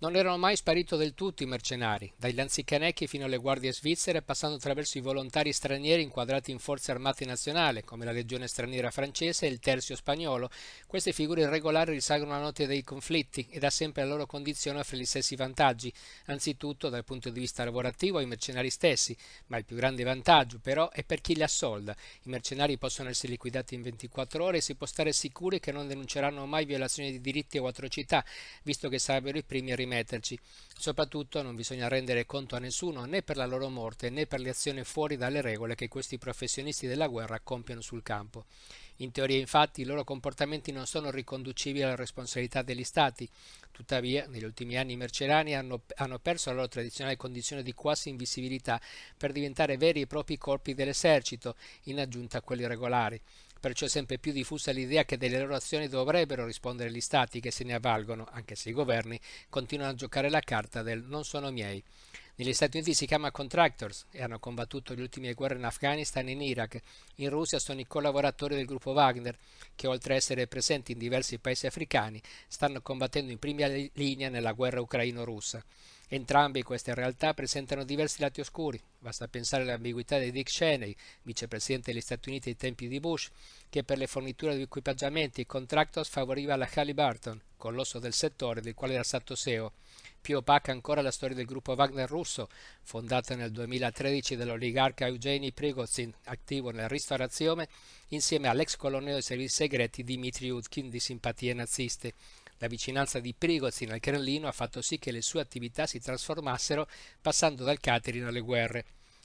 Non erano mai spariti del tutto i mercenari, dai lanzichenecchi fino alle guardie svizzere, passando attraverso i volontari stranieri inquadrati in forze armate nazionali, come la legione straniera francese e il terzio spagnolo. Queste figure irregolari risalgono alla notte dei conflitti e da sempre la loro condizione offre gli stessi vantaggi, anzitutto dal punto di vista lavorativo ai mercenari stessi, ma il più grande vantaggio però è per chi li assolda. I mercenari possono essere liquidati in 24 ore e si può stare sicuri che non denunceranno mai violazioni di diritti o atrocità, visto che sarebbero i primi a rimetterci. Soprattutto non bisogna rendere conto a nessuno né per la loro morte né per le azioni fuori dalle regole che questi professionisti della guerra compiono sul campo. In teoria infatti i loro comportamenti non sono riconducibili alla responsabilità degli Stati, tuttavia negli ultimi anni i mercenari hanno, hanno, perso la loro tradizionale condizione di quasi invisibilità per diventare veri e propri corpi dell'esercito, in aggiunta a quelli regolari. Perciò è sempre più diffusa l'idea che delle loro azioni dovrebbero rispondere gli stati che se ne avvalgono, anche se i governi continuano a giocare la carta del non sono miei. Negli Stati Uniti si chiama contractors e hanno combattuto le ultime guerre in Afghanistan e in Iraq. In Russia sono i collaboratori del gruppo Wagner, che oltre ad essere presenti in diversi paesi africani, stanno combattendo in prima linea nella guerra ucraino-russa. Entrambe queste realtà presentano diversi lati oscuri. Basta pensare all'ambiguità di Dick Cheney, vicepresidente degli Stati Uniti ai tempi di Bush, che per le forniture di equipaggiamenti e contractors favoriva la Halliburton, colosso del settore del quale era stato SEO. Più opaca ancora la storia del gruppo Wagner russo, fondata nel 2013 dall'oligarca Eugeni Prigozhin, attivo nella ristorazione, insieme all'ex colonnello dei servizi segreti Dmitry Utkin di simpatie naziste. La vicinanza di Prigozhin al Cremlino ha fatto sì che le sue attività si trasformassero passando dal catering alle guerre.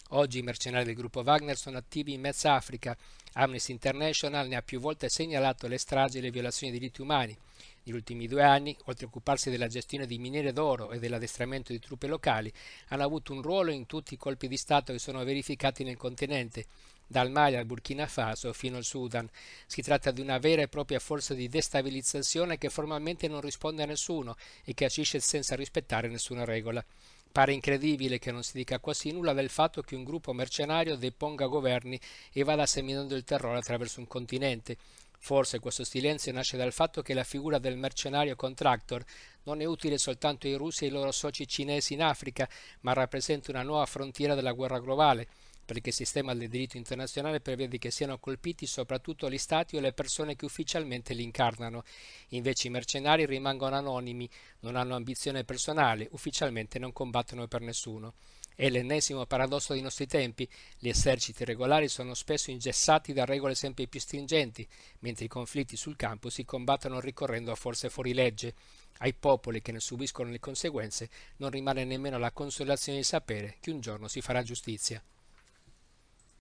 Oggi i mercenari del gruppo Wagner sono attivi in mezza Africa. Amnesty International ne ha più volte segnalato le stragi e le violazioni dei diritti umani. Negli ultimi due anni, oltre a occuparsi della gestione di miniere d'oro e dell'addestramento di truppe locali, hanno avuto un ruolo in tutti i colpi di Stato che sono verificati nel continente dal Mali al Burkina Faso fino al Sudan. Si tratta di una vera e propria forza di destabilizzazione che formalmente non risponde a nessuno e che agisce senza rispettare nessuna regola. Pare incredibile che non si dica quasi nulla del fatto che un gruppo mercenario deponga governi e vada seminando il terrore attraverso un continente. Forse questo silenzio nasce dal fatto che la figura del mercenario contractor non è utile soltanto ai russi e ai loro soci cinesi in Africa, ma rappresenta una nuova frontiera della guerra globale perché il sistema del diritto internazionale prevede che siano colpiti soprattutto gli stati o le persone che ufficialmente li incarnano. Invece i mercenari rimangono anonimi, non hanno ambizione personale, ufficialmente non combattono per nessuno. È l'ennesimo paradosso dei nostri tempi. Gli eserciti regolari sono spesso ingessati da regole sempre più stringenti, mentre i conflitti sul campo si combattono ricorrendo a forze fuori legge. Ai popoli che ne subiscono le conseguenze non rimane nemmeno la consolazione di sapere che un giorno si farà giustizia.